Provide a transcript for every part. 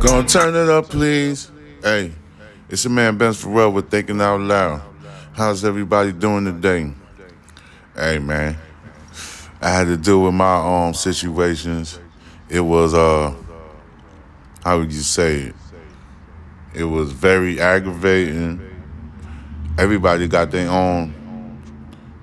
Gonna turn it up, please. Hey, it's your man Ben Pharrell with Thinking Out Loud. How's everybody doing today? Hey, man. I had to deal with my own situations. It was, uh, how would you say it? It was very aggravating. Everybody got their own,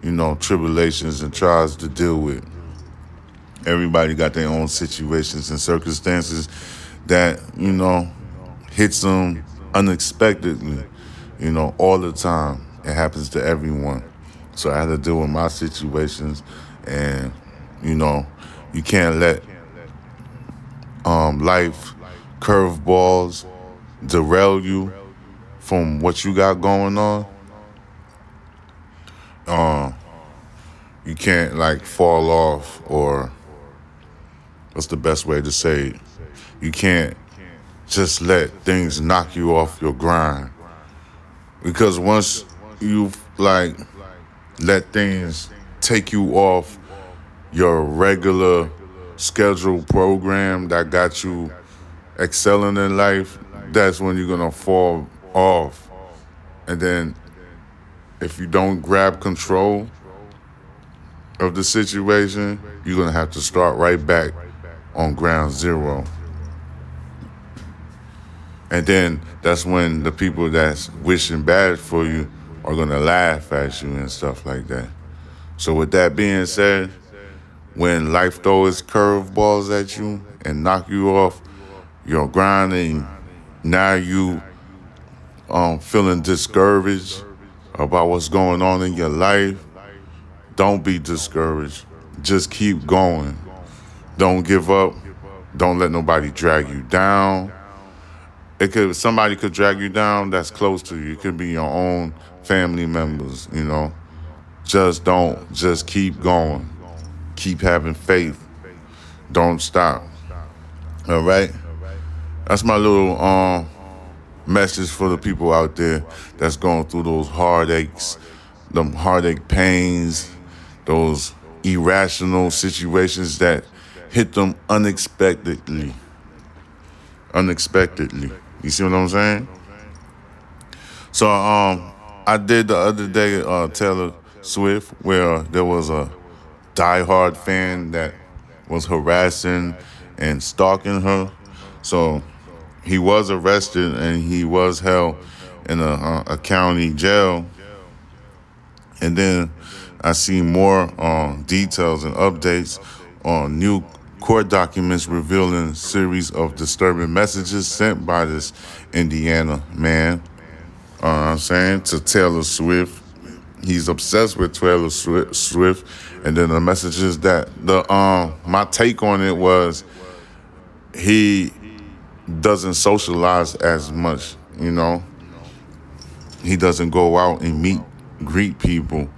you know, tribulations and trials to deal with. Everybody got their own situations and circumstances that, you know, hits them unexpectedly, you know, all the time. It happens to everyone. So I had to deal with my situations and, you know, you can't let um, life curveballs derail you from what you got going on. Um, you can't like fall off or what's the best way to say it? You can't just let things knock you off your grind. Because once you like let things take you off your regular scheduled program that got you excelling in life, that's when you're gonna fall off. And then if you don't grab control of the situation, you're gonna have to start right back on ground zero. And then that's when the people that's wishing bad for you are gonna laugh at you and stuff like that. So with that being said, when life throws curveballs at you and knock you off your grind and now you um feeling discouraged about what's going on in your life, don't be discouraged. Just keep going. Don't give up. Don't let nobody drag you down. It could somebody could drag you down that's close to you. It could be your own family members, you know. Just don't. Just keep going. Keep having faith. Don't stop. All right? That's my little um message for the people out there that's going through those heartaches, them heartache pains, those irrational situations that hit them unexpectedly. Unexpectedly. You see what I'm saying? So um I did the other day uh Taylor Swift where there was a diehard fan that was harassing and stalking her. So he was arrested and he was held in a, uh, a county jail. And then I see more uh, details and updates on new court documents revealing a series of disturbing messages sent by this Indiana man. Uh, I'm saying to Taylor Swift. He's obsessed with Taylor Swift, and then the messages that the um my take on it was he doesn't socialize as much, you know. He doesn't go out and meet, greet people.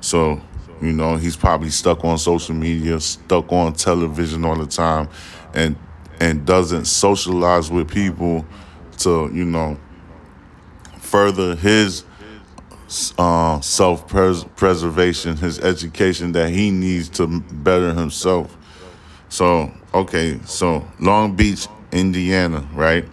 So, you know, he's probably stuck on social media, stuck on television all the time, and and doesn't socialize with people to, you know, further his uh, self preservation, his education that he needs to better himself. So, okay, so Long Beach Indiana, right?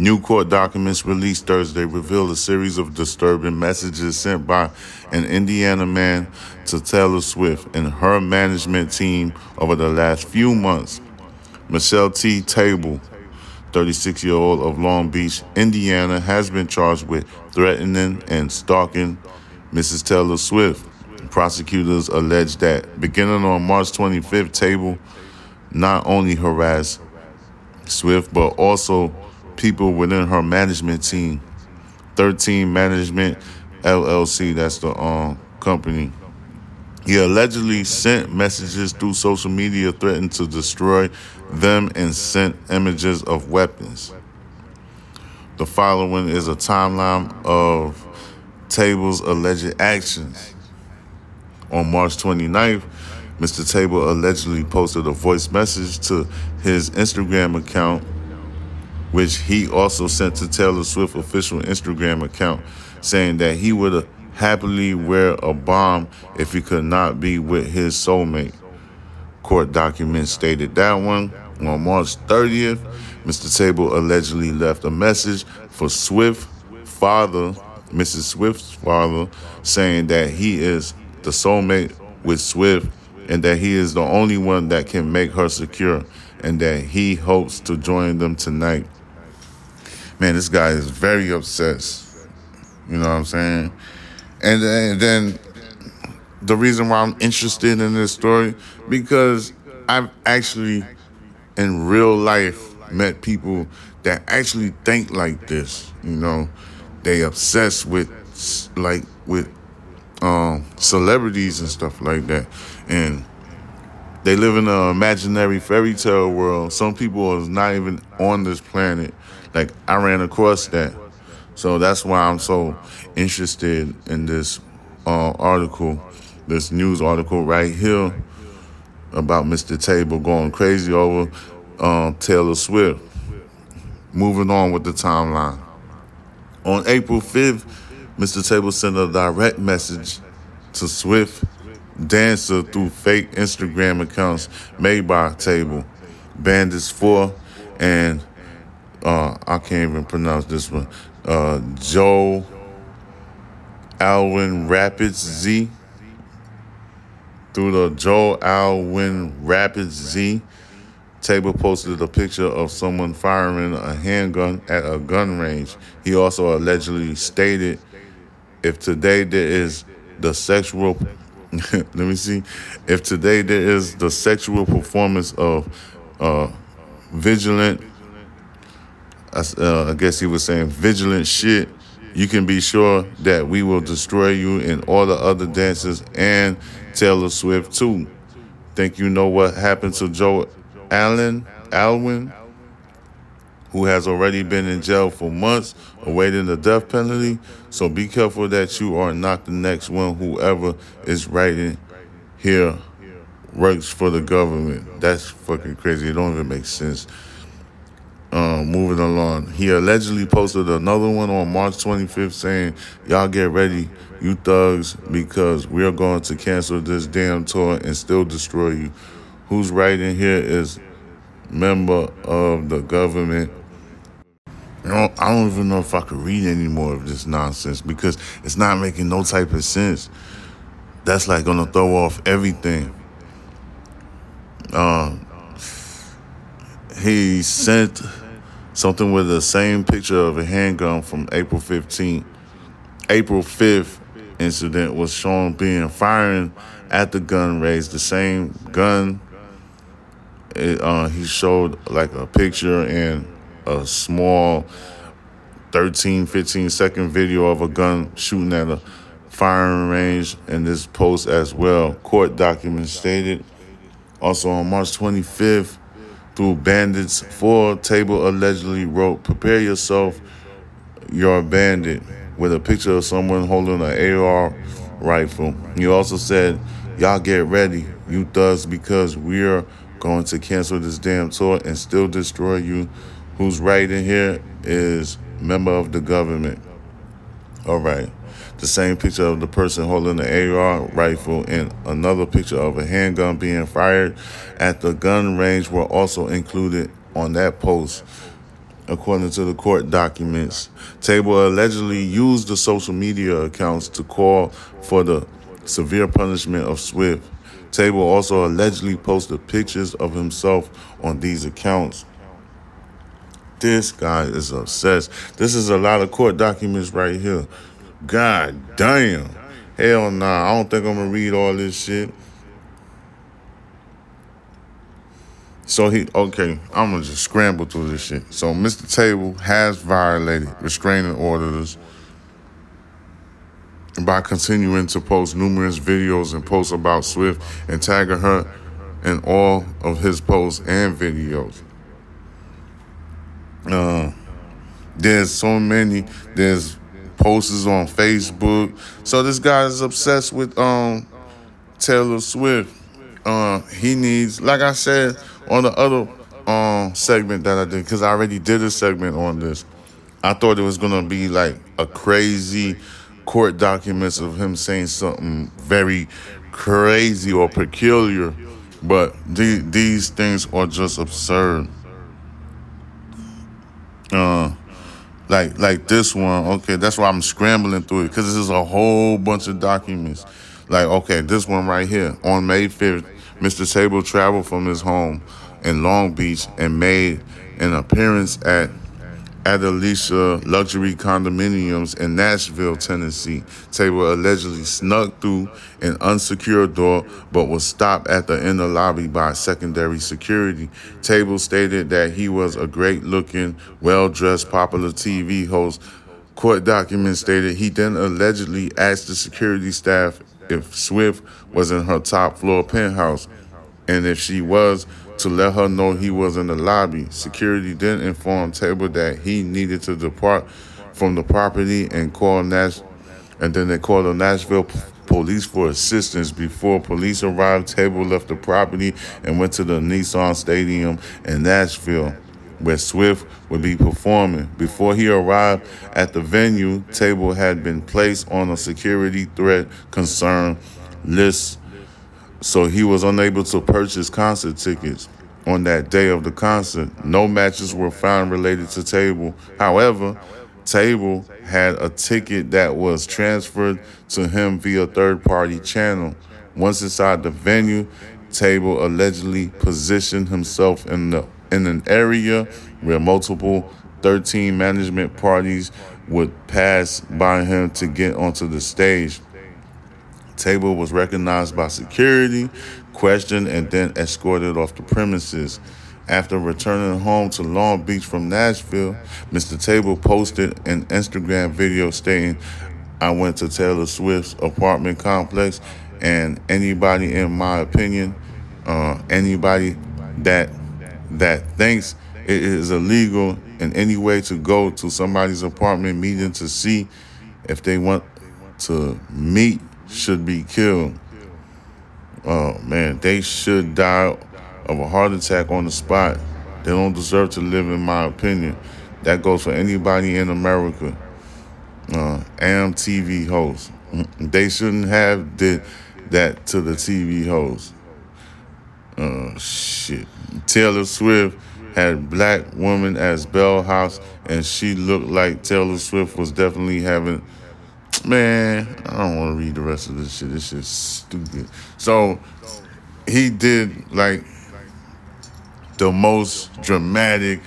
New court documents released Thursday reveal a series of disturbing messages sent by an Indiana man to Taylor Swift and her management team over the last few months. Michelle T. Taebel, 36 year old of Long Beach, Indiana, has been charged with threatening and stalking Mrs. Taylor Swift. Prosecutors allege that beginning on March 25th, Taebel not only harassed Swift, but also people within her management team. 13 Management LLC, that's the um, company. He allegedly sent messages through social media threatening to destroy them and sent images of weapons. The following is a timeline of Taebel's alleged actions. On March 29th, Mr. Taebel allegedly posted a voice message to his Instagram account, which he also sent to Taylor Swift official Instagram account, saying that he would happily wear a bomb if he could not be with his soulmate. Court documents stated that one. On March 30th, Mr. Taebel allegedly left a message for Swift's father, Mrs. Swift's father, saying that he is the soulmate with Swift and that he is the only one that can make her secure and that he hopes to join them tonight. Man, this guy is very obsessed. You know what I'm saying? And, and then the reason why I'm interested in this story because I've actually in real life met people that actually think like this. You know, they obsessed with like with um, celebrities and stuff like that, and they live in an imaginary fairy tale world. Some people are not even on this planet. Like I ran across that, so that's why I'm so interested in this uh, article, this news article right here about Mr. Taebel going crazy over uh, Taylor Swift. Moving on with the timeline. On April 5th, Mr. Taebel sent a direct message to Swift Dancer through fake Instagram accounts made by Taebel, Bandits 4, and uh, I can't even pronounce this one, uh, Joe Alwyn Rapids Z. Through the Joe Alwyn Rapids Z, Taebel posted a picture of someone firing a handgun at a gun range. He also allegedly stated, if today there is the sexual, let me see, if today there is the sexual performance of uh, vigilant, uh, I guess he was saying vigilant shit, you can be sure that we will destroy you and all the other dancers and Taylor Swift too. Think you know what happened to Joe Allen Alwyn, who has already been in jail for months awaiting the death penalty. So be careful that you are not the next one. Whoever is writing here works for the government. That's fucking crazy. It don't even make sense. Um, moving along, he allegedly posted another one on March 25th saying, Y'all get ready, you thugs, because we are going to cancel this damn tour and still destroy you who's writing here is member of the government. Know, I don't even know if I could read any more of this nonsense because it's not making no type of sense. That's like gonna throw off everything. Uh, he sent something with the same picture of a handgun from April 15th. April 5th incident was shown being firing at the gun raised the same gun it, uh, he showed like a picture and a small 13, 15 second video of a gun shooting at a firing range in this post as well. Court documents stated. Also on March 25th, through Bandits 4, Taebel allegedly wrote, Prepare yourself, you're a bandit, with a picture of someone holding an AR rifle. He also said, Y'all get ready, you thugs, because we're going to cancel this damn tour and still destroy you. Who's writing here is member of the government. All right. The same picture of the person holding the AR rifle and another picture of a handgun being fired at the gun range were also included on that post. According to the court documents, Taebel allegedly used the social media accounts to call for the severe punishment of Swift. Taebel also allegedly posted pictures of himself on these accounts. This guy is obsessed. This is a lot of court documents right here. God damn. Hell nah. I don't think I'm gonna read all this shit. So he okay, I'm gonna just scramble through this shit. So Mr. Taebel has violated restraining orders by continuing to post numerous videos and posts about Swift and tagging her in all of his posts and videos. Uh, there's so many. There's posters on Facebook. So this guy is obsessed with um Taylor Swift. Uh, he needs, like I said on the other um segment that I did, because I already did a segment on this. I thought it was gonna be like a crazy court documents of him saying something very crazy or peculiar But the, these things are just absurd. Uh, like like this one, okay, that's why I'm scrambling through it because this is a whole bunch of documents. Like okay, this one right here on May 5th, Mr. Taebel traveled from his home in Long Beach and made an appearance at Adelicia luxury condominiums in Nashville, Tennessee. Taebel allegedly snuck through an unsecured door but was stopped at the inner lobby by secondary security. Taebel stated that he was a great looking, well dressed, popular TV host. Court documents stated he then allegedly asked the security staff if Swift was in her top floor penthouse and if she was, to let her know he was in the lobby. Security then informed Taebel that he needed to depart from the property and call Nash, and then they called the Nashville police for assistance. Before police arrived, Taebel left the property and went to the Nissan Stadium in Nashville. Where Swift would be performing. Before he arrived at the venue, Taebel had been placed on a security threat concern list so he was unable to purchase concert tickets on that day of the concert. No matches were found related to Taebel. However, Taebel had a ticket that was transferred to him via third party channel. Once inside the venue, Taebel allegedly positioned himself in the in an area where multiple 13 management parties would pass by him to get onto the stage. Taebel was recognized by security, questioned, and then escorted off the premises. After returning home to Long Beach from Nashville, Mr. Taebel posted an Instagram video stating, I went to Taylor Swift's apartment complex, and anybody, in my opinion, uh, anybody that that thinks it is illegal in any way to go to somebody's apartment meeting to see if they want to meet should be killed. Oh man, they should die of a heart attack on the spot. They don't deserve to live, in my opinion. That goes for anybody in America. Uh, hosts. They shouldn't have did that to the TV host. Uh, shit. Taylor Swift had black woman as Bell House, and she looked like Taylor Swift was definitely having Man, I don't want to read the rest of this shit. This shit's stupid. So he did like the most dramatic,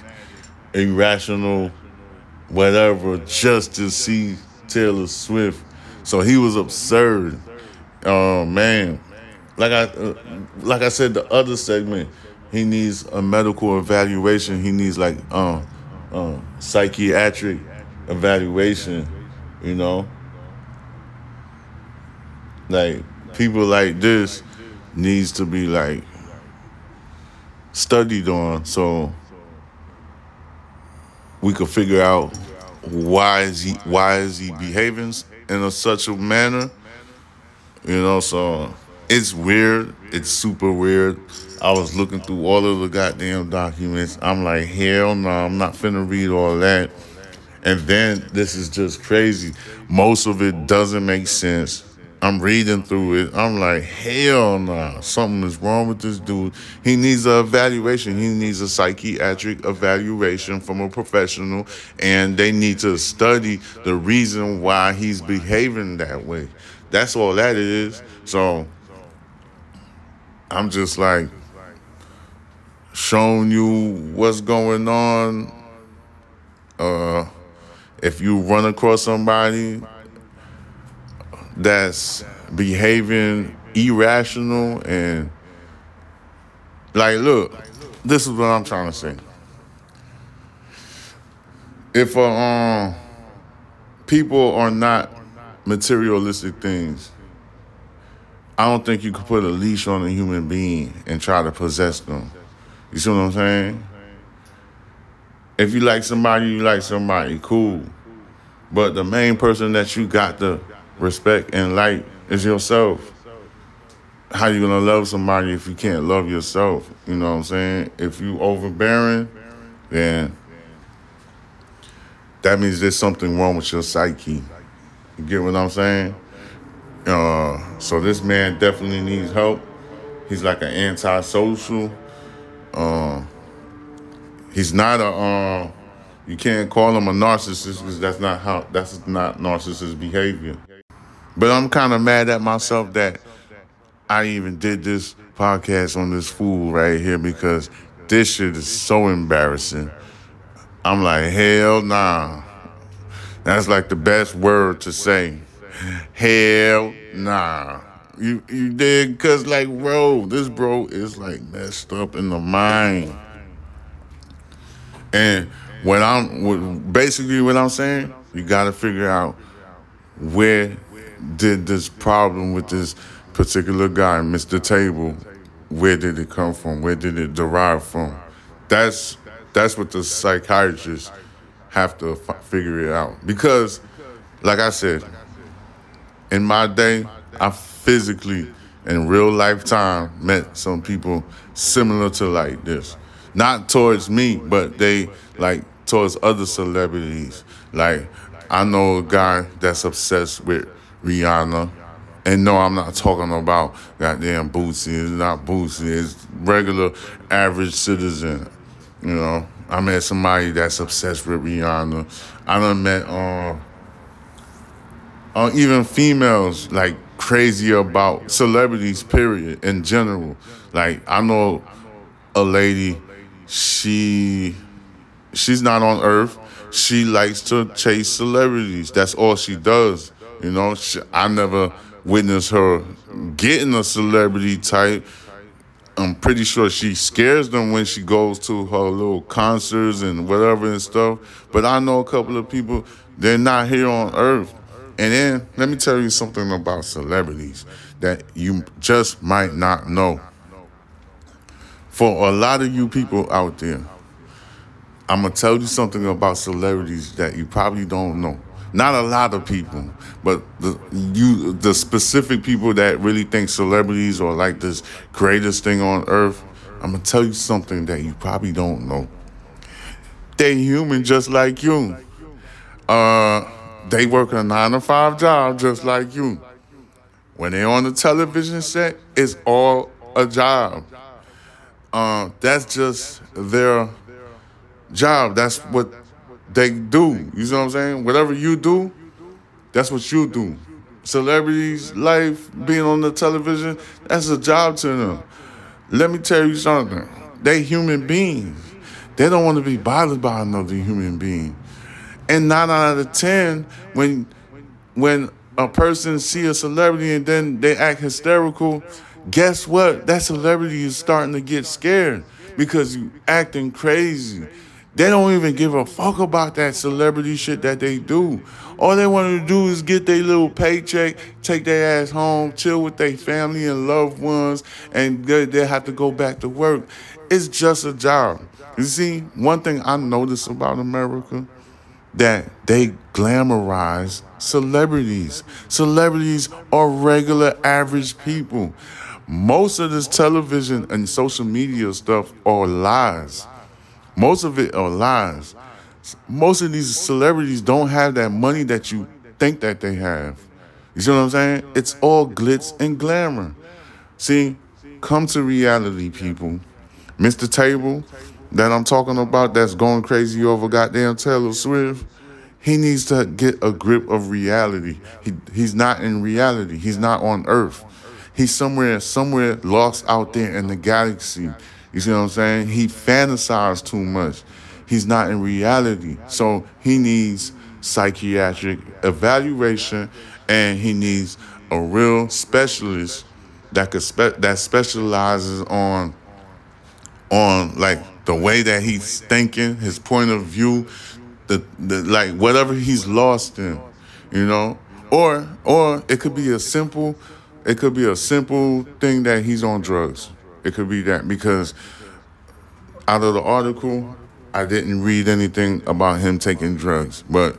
irrational, whatever, just to see Taylor Swift. So he was absurd. Oh man, like I uh, like I said, the other segment, he needs a medical evaluation. He needs like uh, uh, psychiatric evaluation. You know, like people like this needs to be like studied on so we could figure out why is he why is he behaving in a such a manner you know? So it's weird. It's super weird. I was looking through all of the goddamn documents. I'm like hell no i'm not finna read all that. And then this is just crazy. Most of it doesn't make sense I'm reading through it. I'm like, hell no, nah. something is wrong with this dude. He needs an evaluation. He needs a psychiatric evaluation from a professional, and they need to study the reason why he's behaving that way. That's all that is. So I'm just like showing you what's going on. Uh, if you run across somebody that's behaving irrational and like look this is what i'm trying to say. If uh, um, people are not materialistic things i don't think you could put a leash on a human being and try to possess them. You see what i'm saying? If you like somebody you like somebody cool. But the main person that you got to respect and like is yourself. How you gonna love somebody if you can't love yourself? You know what I'm saying? If you overbearing, then that means there's something wrong with your psyche. You get what I'm saying? Uh, so this man definitely needs help. he's like an antisocial. Uh, he's not a. Uh, you can't call him a narcissist because that's not how. That's not narcissist behavior. But I'm kind of mad at myself that I even did this podcast on this fool right here because this shit is so embarrassing. I'm like, hell nah. That's like the best word to say. Hell nah. You you did cause like bro, this bro is like messed up in the mind. And when I'm basically what I'm saying, you gotta figure out where did this problem with this particular guy, Mr. Taebel, where did it come from? Where did it derive from? That's that's what the psychiatrists have to f- figure it out because, like I said, in my day, I physically in real lifetime met some people similar to like this. Not towards me, but they like towards other celebrities. Like I know a guy that's obsessed with Rihanna. And no, I'm not talking about goddamn Boosie. It's not Boosie. It's regular average citizen. You know, I met somebody that's obsessed with Rihanna. I done met uh, uh, even females like crazy about celebrities. Period. In general, like I know a lady. She she's not on Earth. She likes to chase celebrities. That's all she does. You know, she, I never witnessed her getting a celebrity type. I'm pretty sure she scares them when she goes to her little concerts and whatever and stuff. But I know a couple of people, they're not here on earth. And then let me tell you something about celebrities that you just might not know. For a lot of you people out there, I'm gonna tell you something about celebrities that you probably don't know. Not a lot of people, but the you the specific people that really think celebrities are like this greatest thing on earth. I'm gonna tell you something that you probably don't know. They human just like you. Uh, they work a nine to five job just like you. When they're on the television set, it's all a job. Uh, that's just their job. That's what they do. You know what I'm saying? Whatever you do, that's what you do. Celebrities' life, being on the television, that's a job to them. Let me tell you something. They human beings. They don't want to be bothered by another human being. And nine out of ten, when when a person see a celebrity and then they act hysterical, guess what? That celebrity is starting to get scared because you acting crazy. They don't even give a fuck about that celebrity shit that they do. All they want to do is get their little paycheck, take their ass home, chill with their family and loved ones, and they, they have to go back to work. It's just a job. You see, one thing I notice about America that they glamorize celebrities. Celebrities are regular average people. Most of this television and social media stuff are lies. Most of it are lies. Most of these celebrities don't have that money that you think that they have. You see what I'm saying? It's all glitz and glamour. See, come to reality, people. Mr. Taebel that I'm talking about that's going crazy over goddamn Taylor Swift, he needs to get a grip of reality. He, he's not in reality. He's not on Earth. He's somewhere, somewhere lost out there in the galaxy. You see what I'm saying? He fantasized too much. He's not in reality. So he needs psychiatric evaluation and he needs a real specialist that could spe- that specializes on on like the way that he's thinking, his point of view, the, the like whatever he's lost in, you know? Or or it could be a simple it could be a simple thing that he's on drugs. It could be that because out of the article, I didn't read anything about him taking drugs, but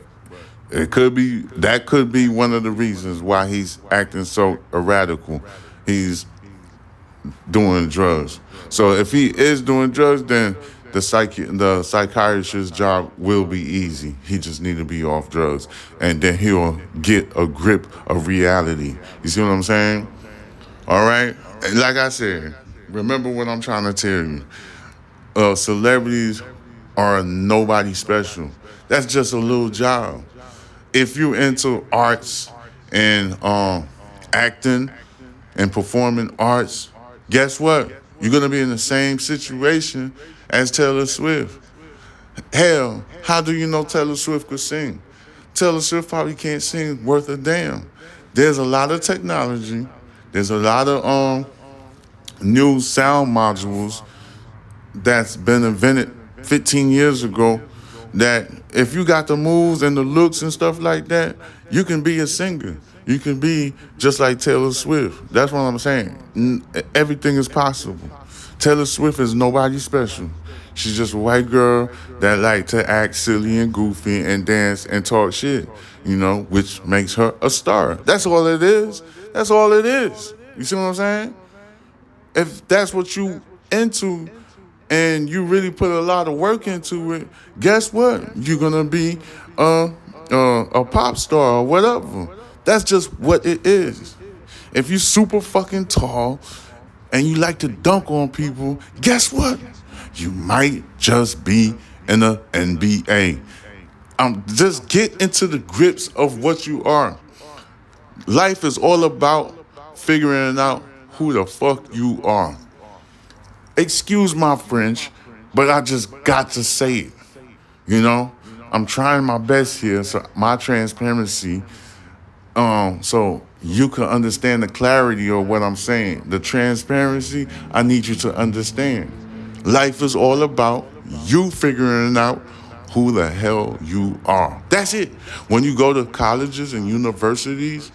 it could be that could be one of the reasons why he's acting so erratical. He's doing drugs. So if he is doing drugs, then the psych the psychiatrist's job will be easy. He just need to be off drugs, and then he'll get a grip of reality. You see what I'm saying? All right. Like I said, remember what I'm trying to tell you. Uh, celebrities are nobody special. That's just a little job. If you're into arts and um, acting and performing arts, guess what? You're gonna be in the same situation as Taylor Swift. Hell, how do you know Taylor Swift could sing? Taylor Swift probably can't sing worth a damn. There's a lot of technology. There's a lot of um new sound modules that's been invented 15 years ago that if you got the moves and the looks and stuff like that, you can be a singer. You can be just like Taylor Swift. That's what I'm saying. Everything is possible. Taylor Swift is nobody special. She's just a white girl that like to act silly and goofy and dance and talk shit, you know, which makes her a star. That's all it is. That's all it is. You see what I'm saying? If that's what you into and you really put a lot of work into it, guess what? You're gonna be a, a, a pop star or whatever. That's just what it is. If you super fucking tall and you like to dunk on people, guess what? You might just be in the NBA. Um, just get into the grips of what you are. Life is all about figuring it out who the fuck you are. Excuse my French, but I just got to say it. You know, I'm trying my best here, so my transparency, um, so you can understand the clarity of what I'm saying. The transparency, I need you to understand. Life is all about you figuring out who the hell you are. That's it. When you go to colleges and universities,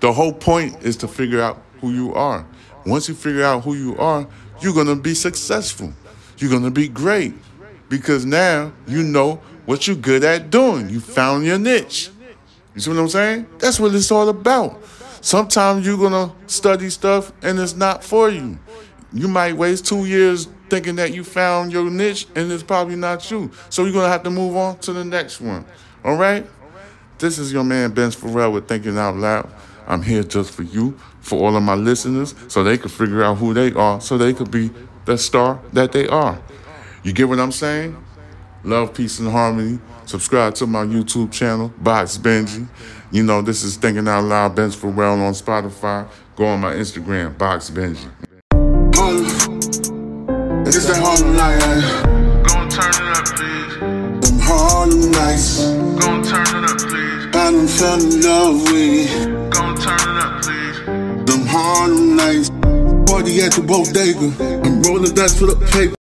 the whole point is to figure out who you are. Once you figure out who you are, you're going to be successful. You're going to be great because now you know what you're good at doing. You found your niche. You see what I'm saying? That's what it's all about. Sometimes you're going to study stuff and it's not for you. You might waste two years thinking that you found your niche and it's probably not you. So you're going to have to move on to the next one. All right? This is your man, Ben Farrell with Thinking Out Loud. I'm here just for you, for all of my listeners, so they can figure out who they are, so they could be the star that they are. You get what I'm saying? Love, peace, and harmony. Subscribe to my YouTube channel, Box Benji. You know, this is Thinking Out Loud, Benji for Farrell on Spotify. Go on my Instagram, Box Benji. It's that Harlem night. Gon' turn it up, please. Them Harlem nights. Gon' turn it up, please. I done fell in love with it. Party at the bodega. I'm rolling dice for the paper.